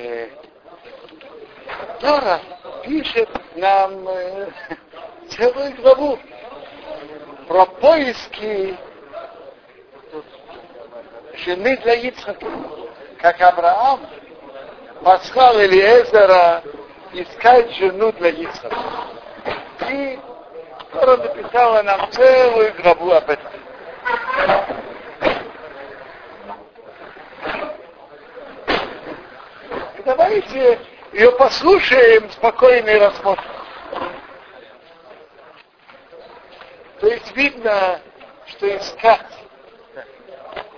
э, Тора пишет нам э, целую главу про поиски жены для Ицхака. Как Авраам послал Элиезера искать жену для Ицхака. И Тора написала нам целую главу об этом. Давайте ее послушаем спокойно и рассмотрим. То есть видно, что искать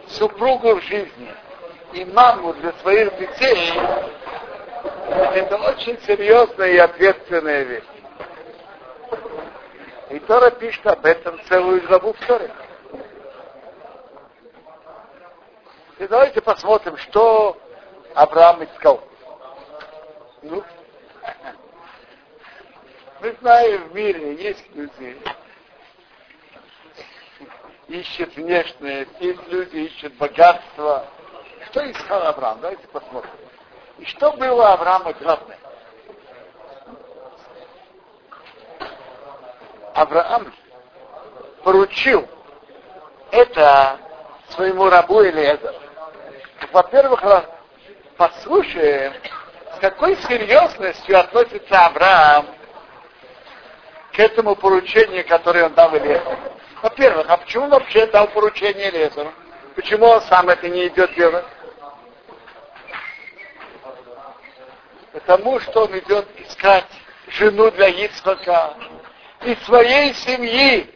супругу в жизни и маму для своих детей это очень серьезная и ответственная вещь. И Тора пишет об этом целую главу в Торе. И давайте посмотрим, что Авраам искал. Ну, мы знаем, в мире есть люди, ищут внешнее, есть люди ищут богатство. Что искал Авраам? Давайте посмотрим. И что было Авраама главное? Авраам поручил это своему рабу Элиезеру. Во-первых, послушаем, с какой серьезностью относится Авраам к этому поручению, которое он дал Элиезеру. Во-первых, а почему он вообще дал поручение Элиезеру? Почему он сам это не идет делать? Потому что он идет искать жену для Ицхака из своей семьи,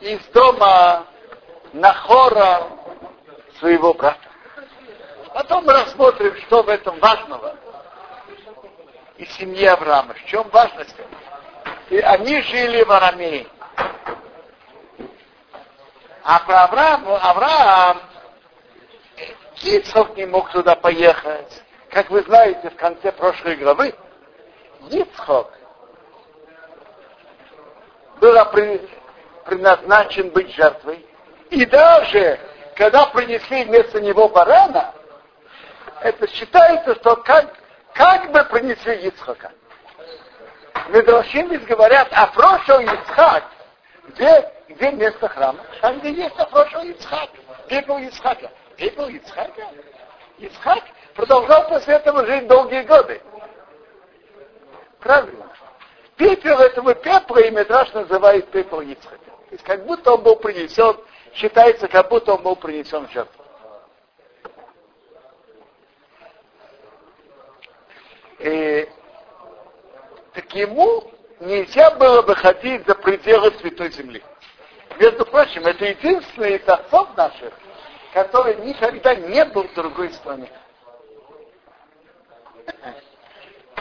из дома Нахора своего брата. Потом мы рассмотрим, что в этом важного. И семьи Авраама. В чем важность? И они жили в Арамее. А про Авраам, Авраам Ицхок не мог туда поехать. Как вы знаете, в конце прошлой главы Ицхок был предназначен быть жертвой. И даже когда принесли вместо него барана, это считается, что как, как бы принесли Ицхака. Медрашим ведь говорят, а прошел Ицхак, где, где место храма? Там, где есть а Ицхак. Пепел Ицхака. Пепел Ицхака? Ицхак продолжал после этого жить долгие годы. Правильно. Пепел этого пепла и Медраш называет пепел Ицхака. То есть как будто он был принесен, считается, как будто он был принесен в И, так ему нельзя было выходить за пределы Святой Земли. Между прочим, это единственный из наших, который никогда не был в другой стране.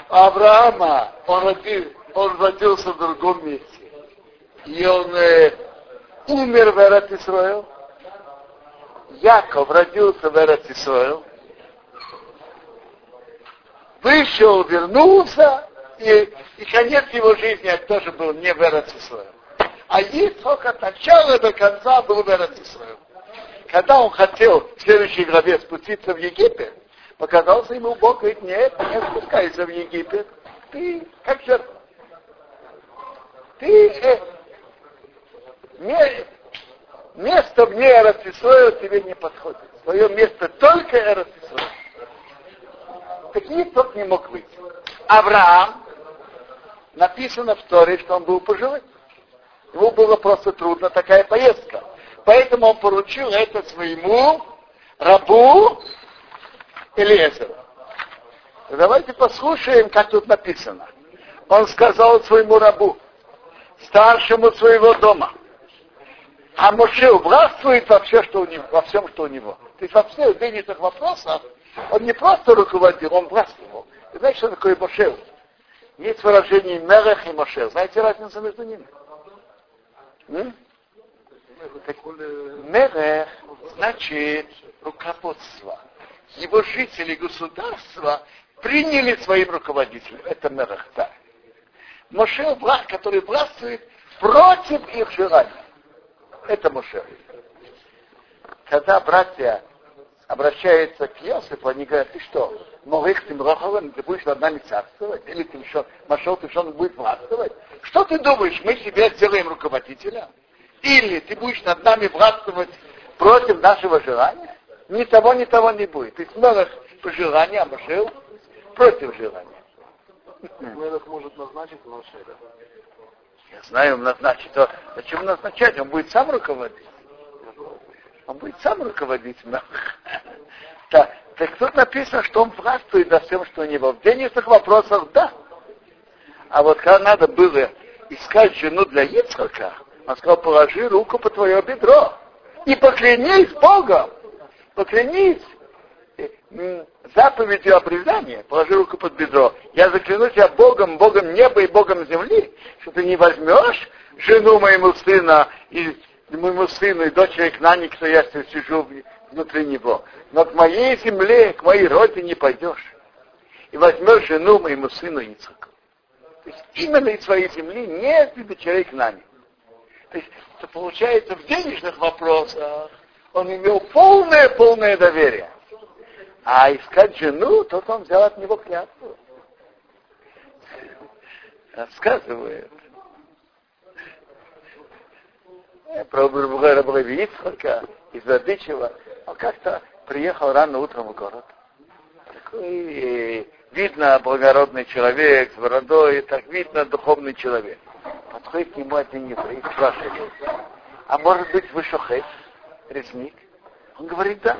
Авраама, он, родил, он родился в другом месте. И он э, умер в Эрат Исраил. Яков родился в Эрат Исраил вышел, вернулся, и, и конец его жизни тоже был не в Эрцисраил. А Ицхок от начала до конца был в Эрцисраил. Когда он хотел в следующей главе спуститься в Египет, показался ему Бог, говорит, нет, не спускайся в Египет, ты как жертва. Ты э, не, место вне Эрцисраила тебе не подходит. Твое место только Эрцисраил такие тот не мог выйти. Авраам, написано в Торе, что он был пожилой. Ему было просто трудно такая поездка. Поэтому он поручил это своему рабу Элиезеру. Давайте послушаем, как тут написано. Он сказал своему рабу, старшему своего дома, а Моше властвует во, все, что у него, во всем, что у него. То есть во всех денежных вопросах он не просто руководил, он властвовал. И знаете, что такое Мошел? Есть выражение Мерех и Мошел. Знаете разницу между ними? Мерех значит руководство. Его жители государства приняли своим руководителем. Это Мерех, да. Мошел, который властвует против их желаний. Это Мошел. Когда братья обращаются к Иосифу, они говорят, ты что, Морых ты Мроховым, ты будешь над нами царствовать? Или ты еще, Машел ты что он будет властвовать? Что ты думаешь, мы тебя сделаем руководителем? Или ты будешь над нами властвовать против нашего желания? Ни того, ни того не будет. Ты сможешь по желанию, а Машел против желания. Мелах может назначить Машеля. Я знаю, назначить. То, зачем назначать? Он будет сам руководить. Он будет сам руководить. Так, так тут написано, что он властвует над всем, что у него. В денежных вопросах да. А вот когда надо было искать жену для Ицхака, он сказал, положи руку по твое бедро и поклянись Богом. Поклянись заповедью обрезания, положи руку под бедро. Я заклянусь тебя Богом, Богом неба и Богом земли, что ты не возьмешь жену моему сына и моему сыну и дочери к нане, кто я сижу внутри него. Но к моей земле, к моей родине пойдешь. И возьмешь жену моему сыну Ицаку. То есть именно из своей земли, не из дочерей к нане. То есть это получается в денежных вопросах он имел полное-полное доверие. А искать жену, тот он взял от него клятву. Рассказывает. Про Рабрави Ицхака из Владычева. Он как-то приехал рано утром в город. Такой, видно, благородный человек с бородой, так видно, духовный человек. Подходит к нему один еврей, спрашивает, а может быть вы шохет, резник? Он говорит, да.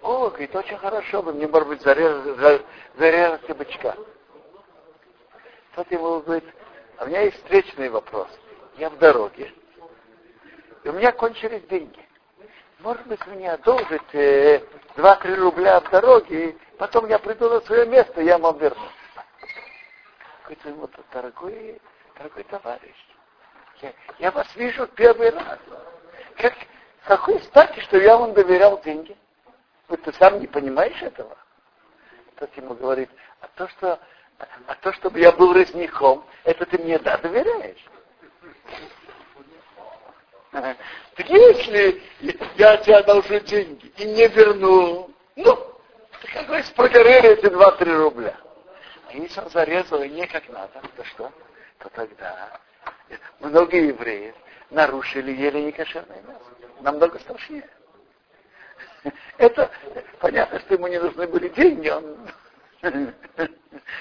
О, говорит, очень хорошо, вы мне, может быть, зарезали, зарезали бычка. Тот ему говорит, а у меня есть встречный вопрос. Я в дороге. И у меня кончились деньги. Может быть, мне одолжите 2-3 рубля в дороге, и потом я приду на свое место, я вам верну. Говорит ему, дорогой, дорогой товарищ, я, я вас вижу первый раз. Как, какой стати, что я вам доверял деньги? Вот ты сам не понимаешь этого? Тот ему говорит, а то, что, а то, чтобы я был разнихом, это ты мне да доверяешь. Так если я тебе одолжу деньги и не верну, ну, как вы прогорели эти 2-3 рубля. А если он зарезал и не как надо, то что? То тогда много евреев нарушили ели некошерное мясо. Намного страшнее. Это понятно, что ему не нужны были деньги, он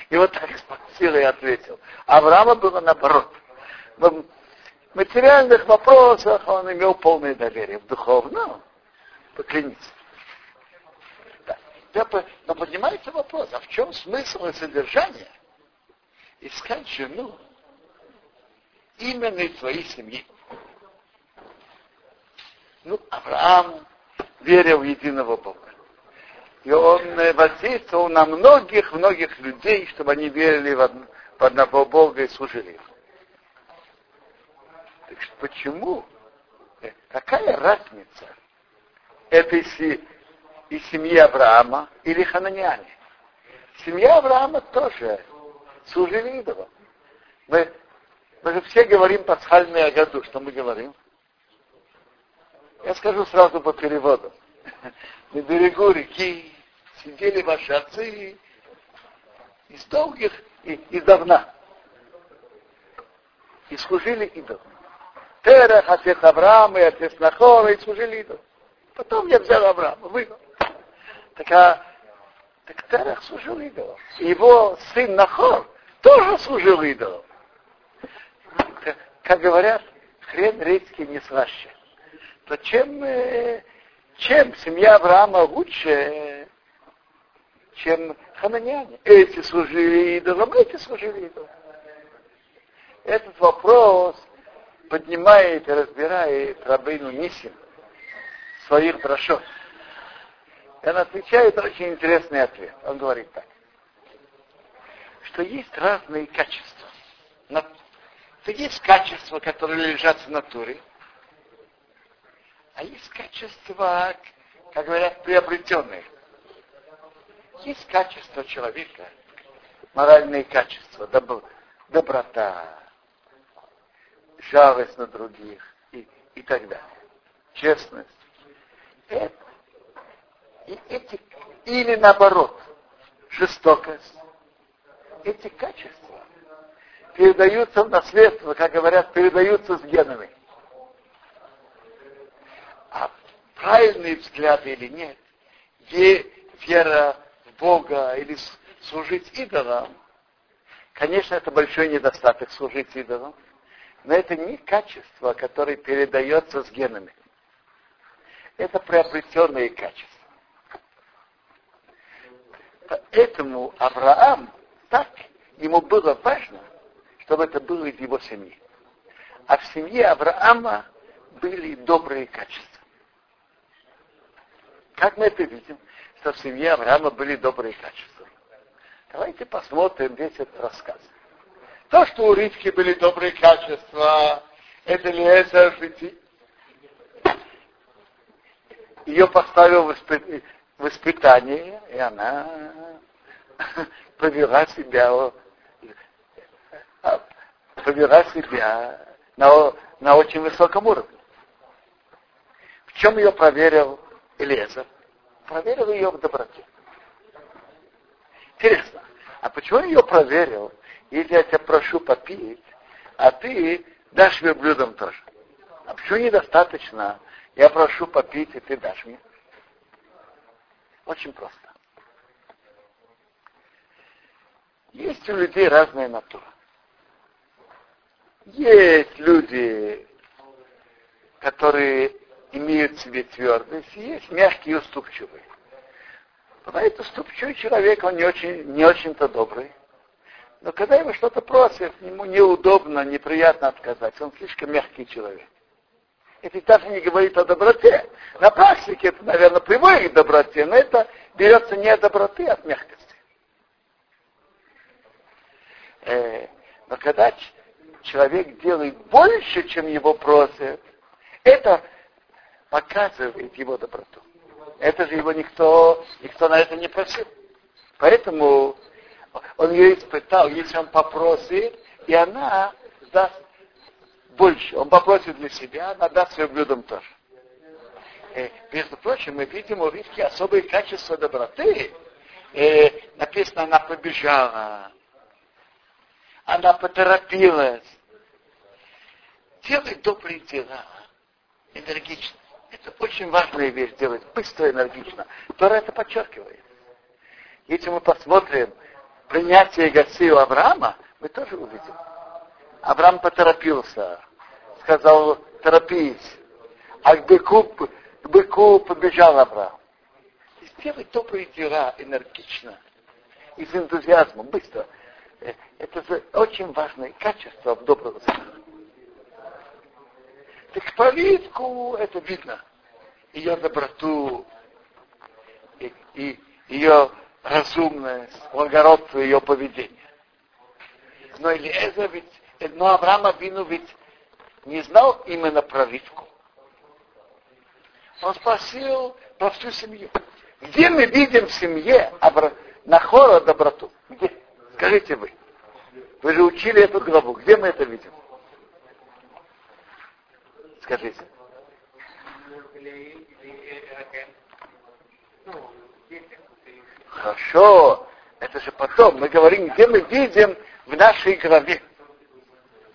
и вот так с силой ответил. Авраама было наоборот. Материальных вопросах он имел полное доверие, в духовном поклянись. Да. Но поднимается вопрос, а в чем смысл и содержание искать жену именно из своей семьи? Ну, Авраам веря в единого Бога. И он э, воздействовал на многих-многих людей, чтобы они верили в одного Бога и служили ему. Почему? Какая разница этой и семьи Авраама или Хананиане? Семья Авраама тоже служили идолам. Мы, мы же все говорим пасхальные году. Что мы говорим? Я скажу сразу по переводу. На берегу реки сидели ваши отцы из долгих и из давна. И служили идолам. Терах, отец Авраама и отец Нахора, и служили идолам. Потом я взял Авраама, вывел. Так, а, так Терах служил идолам. Его сын Нахор тоже служил идолам. Как, говорят, хрен редкий не слаще то чем, э, чем семья Авраама лучше, чем хананяне? Эти служили идолам, эти служили идолам. Этот вопрос поднимает и разбирает Рабейну Нисим своих дрошот. И он отвечает очень интересный ответ. Он говорит так, что есть разные качества. Есть качества, которые лежат в натуре, а есть качества, как говорят, приобретенные. Есть качества человека, моральные качества, доб доброта, жалость на других и, и так далее. Честность. Это, И эти, или наоборот, жестокость. Эти качества передаются в наследство, как говорят, передаются с генами. А правильный взгляд или нет, где вера в Бога или служить идолам, конечно, это большой недостаток служить идолам, но это не качество, которое передается с генами. Это приобретенные качества. Поэтому Авраам так, ему было важно, чтобы это было из его семьи. А в семье Авраама были добрые качества. Как мы это видим, что в семье Авраама были добрые качества? Давайте посмотрим весь этот рассказ. То, что у Ривки были добрые качества, это ли это жити? Ее поставил в испытание, и она повела себя, повела себя на, на очень высоком уровне. В чем ее проверил Элезер? Проверил ее в доброте. Интересно, а почему ее проверил, если я тебя прошу попить, а ты дашь мне блюдом тоже? А почему недостаточно? Я прошу попить, и ты дашь мне. Очень просто. Есть у людей разная натура. Есть люди, которые имеют в себе твердость, и есть мягкие и уступчивые. Бывает уступчивый человек, он не очень, не очень-то добрый. Но когда его что-то просят, ему неудобно, неприятно отказать. Он слишком мягкий человек. Это даже не говорит о доброте. На практике это, наверное, приводит к доброте, но это берется не от доброты, а от мягкости. Э, но когда человек делает больше, чем его просят, это показывает его доброту. Это же его никто, никто на это не просил. Поэтому он ее испытал, если он попросит, и она даст больше. Он попросит для себя, она даст своим блюдам тоже. Э, между прочим, мы видим у Ривки особые качества доброты. Э, написано, она побежала, она поторопилась. Делай добрые дела, энергично. Это очень важная вещь делать, быстро и энергично. Тора это подчеркивает. Если мы посмотрим принятие Гаси Авраама, мы тоже увидим. Авраам поторопился, сказал, торопись. А к быку, к быку побежал Авраам. Сделай добрые дела энергично и с энтузиазмом, быстро. Э, это очень важное качество в доброго сына. Так по Ривку это видно. Ее доброту, и, и ее разумность, благородство ее поведения. Но Элиэзер ведь, но Авраама Вину ведь не знал именно про Ривку. Он спросил про всю семью. Где мы видим в семье Нахора доброту? Где? Скажите вы. Вы же учили эту главу. Где мы это видим? Скажите. Хорошо. Это же потом. Мы говорим, где мы видим в нашей главе.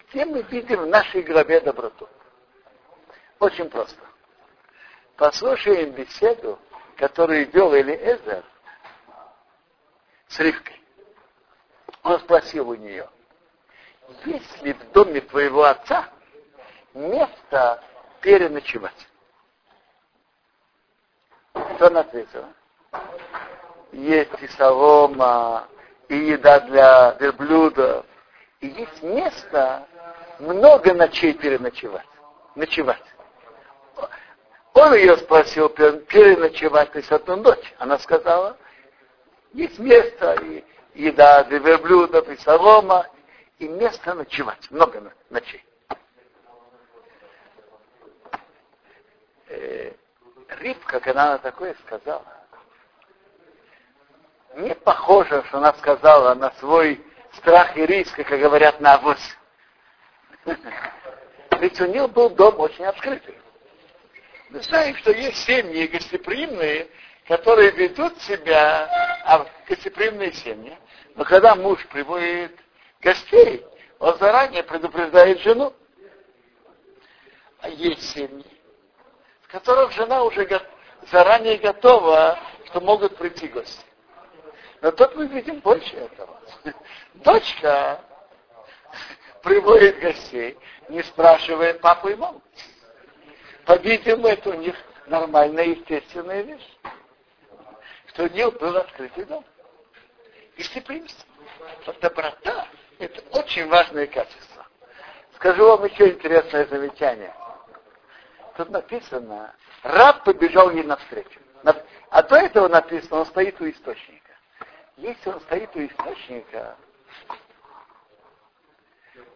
Где мы видим в нашей главе доброту? Очень просто. Послушаем беседу, которую вел Элиэзер с Ривкой. Он спросил у нее, есть ли в доме твоего отца место переночевать? Что она ответила? Есть и солома, и еда для верблюдов, и есть место много ночей переночевать. Ночевать. Он ее спросил переночевать, то есть одну ночь. Она сказала, есть место, и еда для верблюдов и солома, и место ночевать, много ночей. Э, Рибка, когда она такое сказала, не похоже, что она сказала на свой страх и риск, как говорят на авось. Ведь у нее был дом очень открытый. Мы знаем, что есть семьи гостеприимные, которые ведут себя а, гостеприимные семьи, но когда муж приводит гостей, он заранее предупреждает жену. А есть семьи, в которых жена уже заранее готова, что могут прийти гости. Но тут мы видим больше этого. Дочка приводит гостей, не спрашивая папу и маму. По-видимому, это у них нормальная, естественная вещь. Что у них был открытый дом. Гостеприимство. Доброта – это очень важное качество. Скажу вам еще интересное замечание. Тут написано, раб побежал ей навстречу. А до этого написано, он стоит у источника. Если он стоит у источника,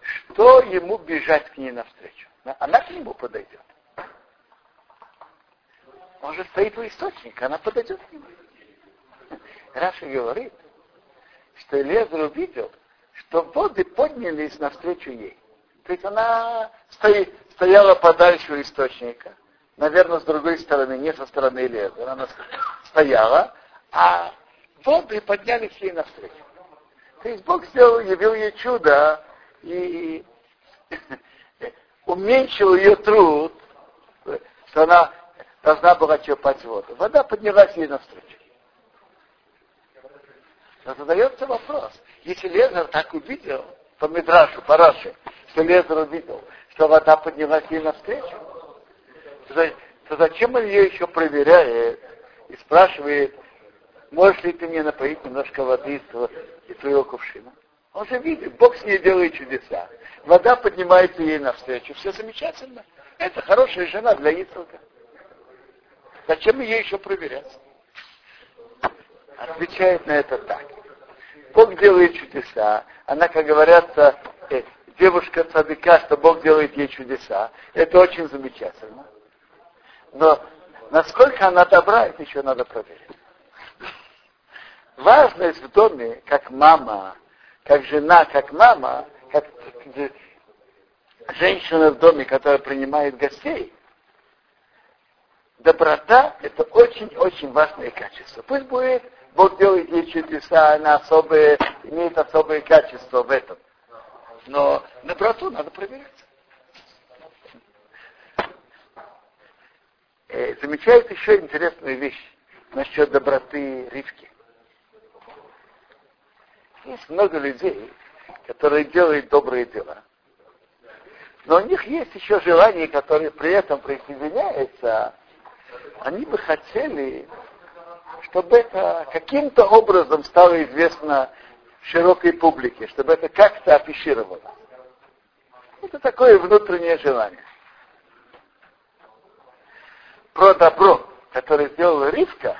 что ему бежать к ней навстречу? Она к нему подойдет. Он же стоит у источника, она подойдет к нему. Раша говорит, что Элезер увидел, что воды поднялись навстречу ей. То есть она стоит, стояла подальше у источника. Наверное, с другой стороны, не со стороны Элезера. Она стояла, а воды поднялись ей навстречу. То есть Бог сделал, явил ей чудо и уменьшил ее труд, что она должна была черпать воду. Вода поднялась ей навстречу. Но задается вопрос, если Лезер так увидел, по Мидрашу, по Раши, что Лезер увидел, что вода поднялась ей навстречу, то зачем он ее еще проверяет и спрашивает, можешь ли ты мне напоить немножко воды из твоего кувшина? Он же видит, Бог с ней делает чудеса. Вода поднимается ей навстречу. Все замечательно. Это хорошая жена для Ицелка. Зачем ее еще проверять? Отвечает на это так. Бог делает чудеса. Она, как говорятся, э, девушка цадыка, что Бог делает ей чудеса. Это очень замечательно. Но насколько она добра, это еще надо проверить. Важность в доме, как мама, как жена, как мама, как женщина в доме, которая принимает гостей, доброта – это очень-очень важное качество. Пусть будет, Бог делает ей чудеса, она особые, имеет особые качества в этом. Но доброту надо проверять. Э, замечает еще интересную вещь насчет доброты Ривки. Есть много людей, которые делают добрые дела. Но у них есть еще желание, которое при этом присоединяется. Они бы хотели, чтобы это каким-то образом стало известно широкой публике, чтобы это как-то афишировало. Это такое внутреннее желание. Про добро, которое сделала Ривка,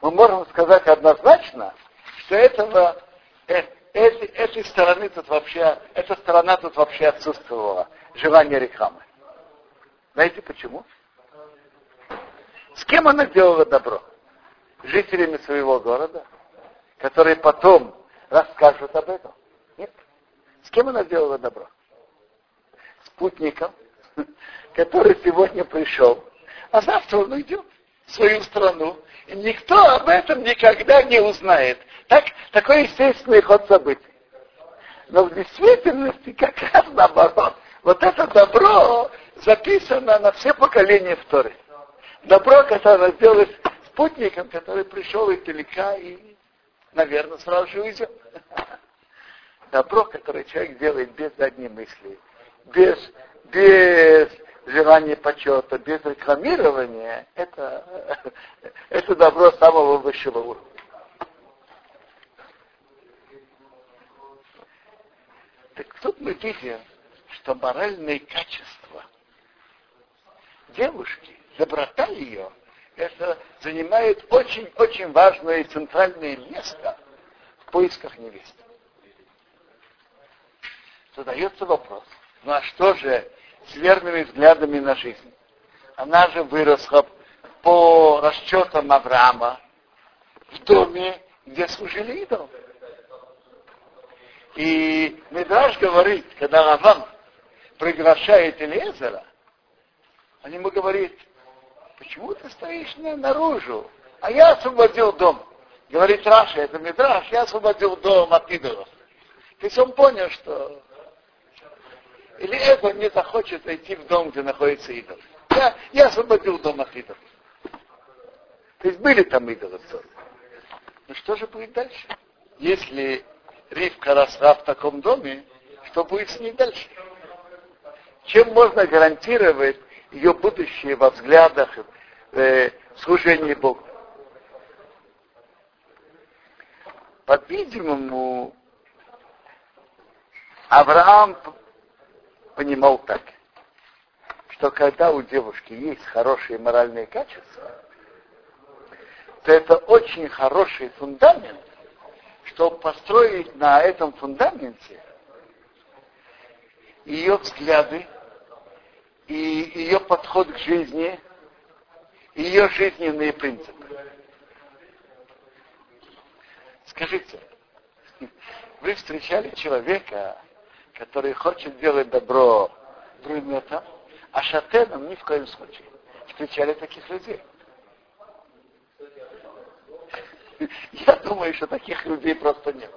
мы можем сказать однозначно, что этого этой, этой стороны тут вообще, эта сторона тут вообще отсутствовала, желание рекламы. Знаете почему? С кем она делала добро? Жителями своего города, которые потом расскажут об этом? Нет. С кем она делала добро? Спутником, который сегодня пришел, а завтра он уйдет свою страну, и никто об этом никогда не узнает. Так, такой естественный ход событий. Но в действительности как раз наоборот. Вот это добро записано на все поколения в Торе. Добро, которое сделалось спутником, который пришел издалека и, наверное, сразу же уйдет. Добро, которое человек делает без задней мысли, без, без желание почета, без рекламирования, это, это добро самого высшего уровня. Так тут мы видим, что моральные качества девушки, доброта ее, это занимает очень-очень важное и центральное место в поисках невесты. Задается вопрос, ну а что же с верными взглядами на жизнь. Она же выросла по расчетам Авраама в доме, где служили идолам. И Медраж говорит, когда Равам приглашает Элиезера, он ему говорит, почему ты стоишь наружу, А я освободил дом. Говорит Раша, это Мидраш, я освободил дом от идолов. То есть он понял, что или Эго не захочет войти в дом, где находится идол. Я, я освободил дом от идолов. То есть были там идолы в доме. Ну что же будет дальше? Если Ривка росла в таком доме, что будет с ней дальше? Чем можно гарантировать ее будущее во взглядах, э, служении Богу? По-видимому, Авраам понимал так, что когда у девушки есть хорошие моральные качества, то это очень хороший фундамент, чтобы построить на этом фундаменте ее взгляды и ее подход к жизни, ее жизненные принципы. Скажите, вы встречали человека, который хочет делать добро брюнетам, а шатенам ни в коем случае. Встречали таких людей. Я думаю, что таких людей просто нет.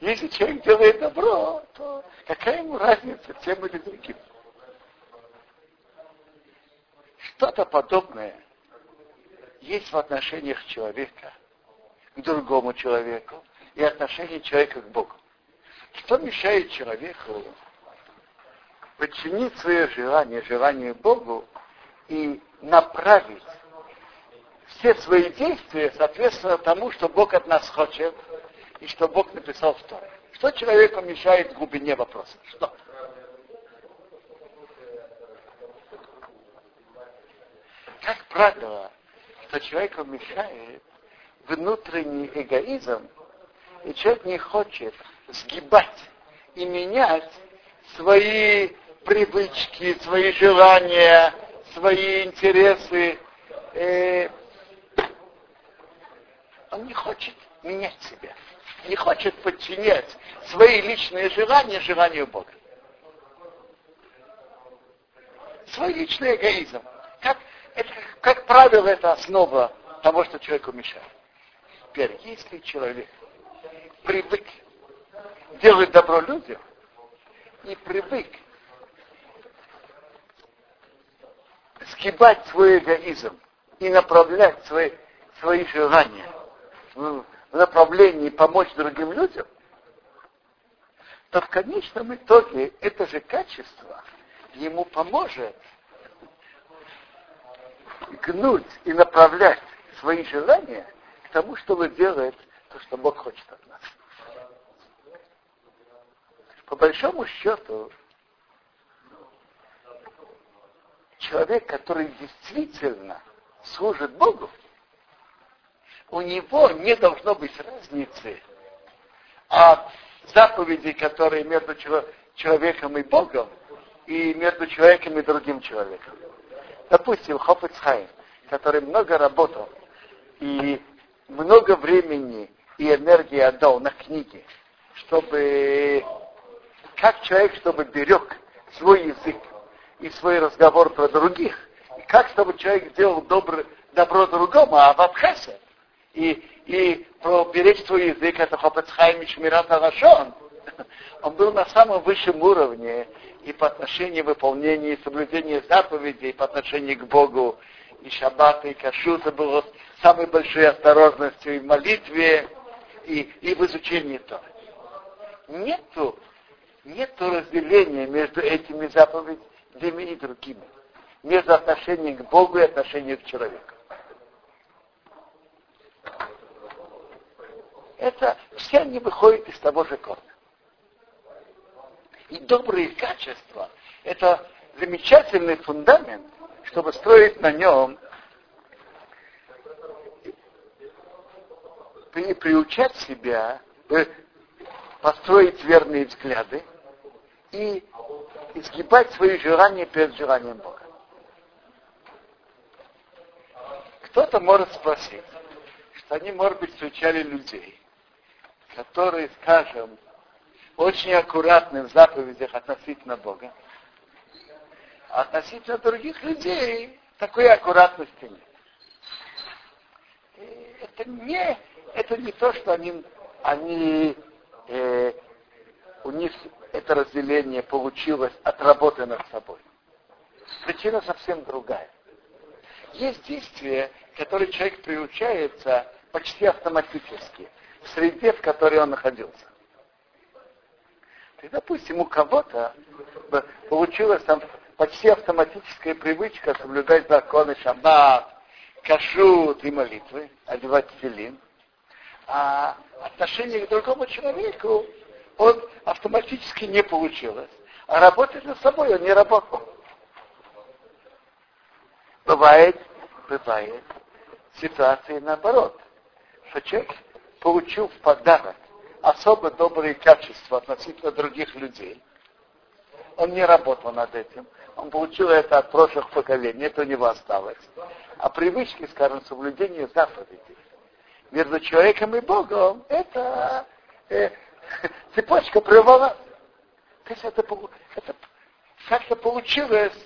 Если человек делает добро, то какая ему разница тем или другим? Что-то подобное есть в отношениях человека к другому человеку и отношении человека к Богу. Что мешает человеку подчинить свое желание желанию Богу и направить все свои действия соответственно тому, что Бог от нас хочет и что Бог написал в Торе. Что человеку мешает в глубине вопроса? Что? Как правило, что человеку мешает внутренний эгоизм, и человек не хочет сгибать и менять свои привычки, свои желания, свои интересы. Э, он не хочет менять себя, не хочет подчинять свои личные желания желанию Бога. Свой личный эгоизм. Как, это, как правило, это основа того, что человеку мешает. Теперь, если человек привык делать добро людям и привык сгибать свой эгоизм и направлять свои, свои желания в, направлении помочь другим людям, то в конечном итоге это же качество ему поможет гнуть и направлять свои желания к тому, чтобы делать то, что Бог хочет от нас по большому счету, человек, который действительно служит Богу, у него не должно быть разницы от заповедей, которые между человеком и Богом, и между человеком и другим человеком. Допустим, Хофицхайм, который много работал и много времени и энергии отдал на книги, чтобы как человек, чтобы берег свой язык и свой разговор про других, и как, чтобы человек сделал добро, добро другому, а в Абхасе, и, и про беречь свой язык, это Хопецхайм Шмират Алашон, он был на самом высшем уровне и по отношению выполнения и соблюдения заповедей, и по отношению к Богу, и шаббата, и кашута было самой большой осторожностью и в молитве, и, и в изучении Торы. Нету нет разделения между этими заповедями и другими. Между отношением к Богу и отношением к человеку. Это все они выходят из того же корня. И добрые качества – это замечательный фундамент, чтобы строить на нем и приучать себя э, построить верные взгляды и изгибать свои желания перед желанием Бога. Кто-то может спросить, что они, может быть, встречали людей, которые, скажем, очень аккуратны в заповедях относительно Бога, а относительно других людей такой аккуратности нет. это не, это не то, что они, они э, у них это разделение получилось от работы над собой. Причина совсем другая. Есть действия, которые человек приучается почти автоматически в среде, в которой он находился. И, допустим, у кого-то получилась там почти автоматическая привычка соблюдать законы шаббат, кашут и молитвы, одевать филин. А отношение к другому человеку он автоматически не получилось. А работать над собой он не работал. Бывает, бывает ситуации наоборот, что человек получил в подарок особо добрые качества относительно других людей. Он не работал над этим. Он получил это от прошлых поколений, это у него осталось. А привычки, скажем, соблюдения заповедей между человеком и Богом, это э, цепочка прервала. То есть это, это как-то получилось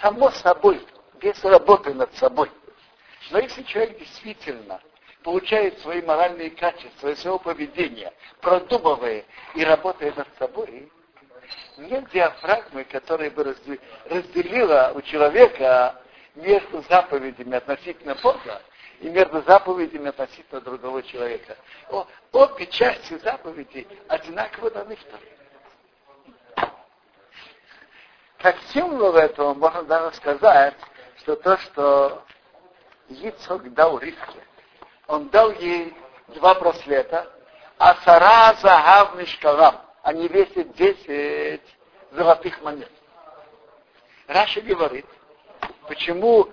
само собой, без работы над собой. Но если человек действительно получает свои моральные качества, своего поведения, продумывая и работая над собой, нет диафрагмы, которая бы разделила у человека между заповедями относительно Бога и между заповедями относительно другого человека. О, обе части заповедей одинаково даны вторым. Как символ этого можно даже сказать, что то, что Ицхок дал Ривке, он дал ей два браслета, а сара загав мишкалам. Они весят 10 золотых монет. Раша говорит, почему,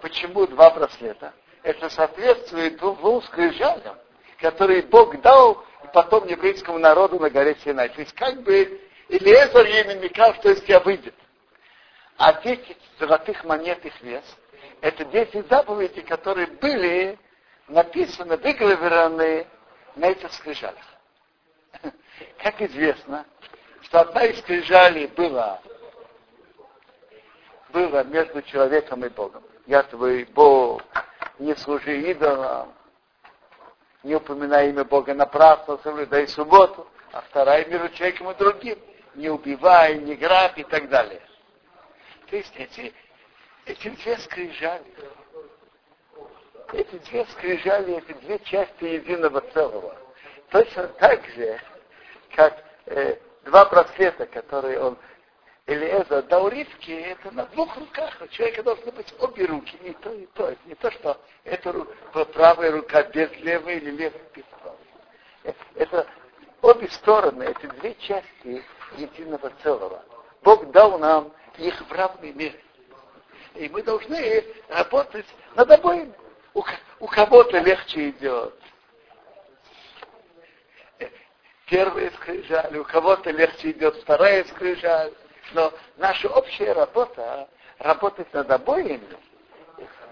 почему два браслета? Это соответствует двум скрижалям, которые Бог дал потом еврейскому народу на горе Синай. То есть как бы Илиезер ей намекал, что из тебя выйдет. А 10 золотых монет их вес, это 10 заповедей, которые были написаны, выгравированы на этих скрижалях. Как известно, что одна из скрижалей была, была между человеком и Богом. Я твой Бог, не служи идолам, не упоминай имя Бога напрасно, соблюдай субботу, а вторая между человеком и другим. Не убивай, не грабь и так далее. То есть эти, эти две скрижали, эти две скрижали, эти две части единого целого. Точно так же, как э, два браслета, которые он Элиэза дал Ривке, это на двух руках. У человека должны быть обе руки, не то, и то. Это не то, что это правая рука без левой или левая без правой. Э, это обе стороны, эти две части единого целого. Бог дал нам их в равной мере. И мы должны работать над обоими. У, у кого-то легче идет. Первая скрижаль, у кого-то легче идет вторая скрижаль. Но наша общая работа работать над обоими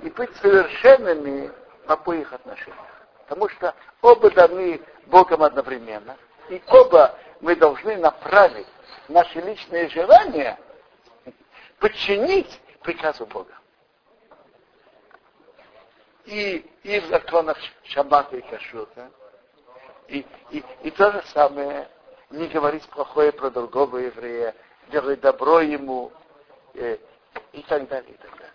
и быть совершенными в обоих отношениях. Потому что оба даны Богом одновременно. И оба мы должны направить наши личные желания подчинить приказу Бога и, и в законах шаббата и кашута. И, и, и то же самое, не говорить плохое про другого еврея, делать добро ему э, и так далее, и так далее.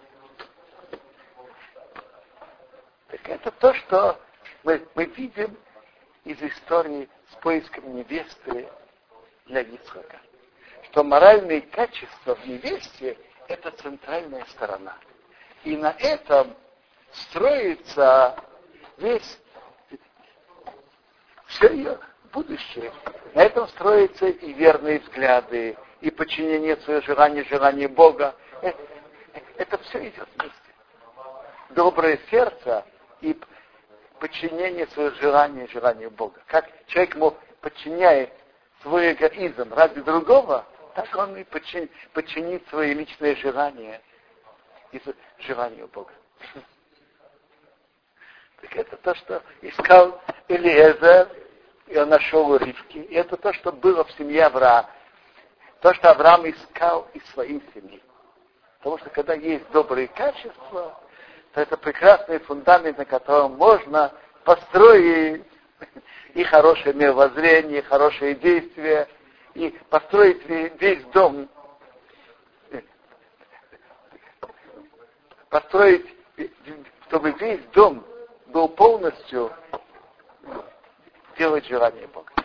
Так это то, что мы, мы видим из истории с поиском невесты для Ицхака. Что моральные качества в невесте – это центральная сторона. И на этом строится весь все ее будущее. На этом строятся и верные взгляды, и подчинение своего желания, желание Бога. Это, это все идет вместе. Доброе сердце и подчинение своего желания, желанию Бога. Как человек ему подчиняет свой эгоизм ради другого, так он и подчинит, подчинит свои личные желания и желанию Бога. Так это то, что искал Элиезер, и он нашел у Ривки. И это то, что было в семье Авраама. То, что Авраам искал из своей семьи. Потому что когда есть добрые качества, то это прекрасный фундамент, на котором можно построить и хорошее мировоззрение, и хорошие действия, и построить весь дом, построить, чтобы весь дом был полностью делать желание Бога.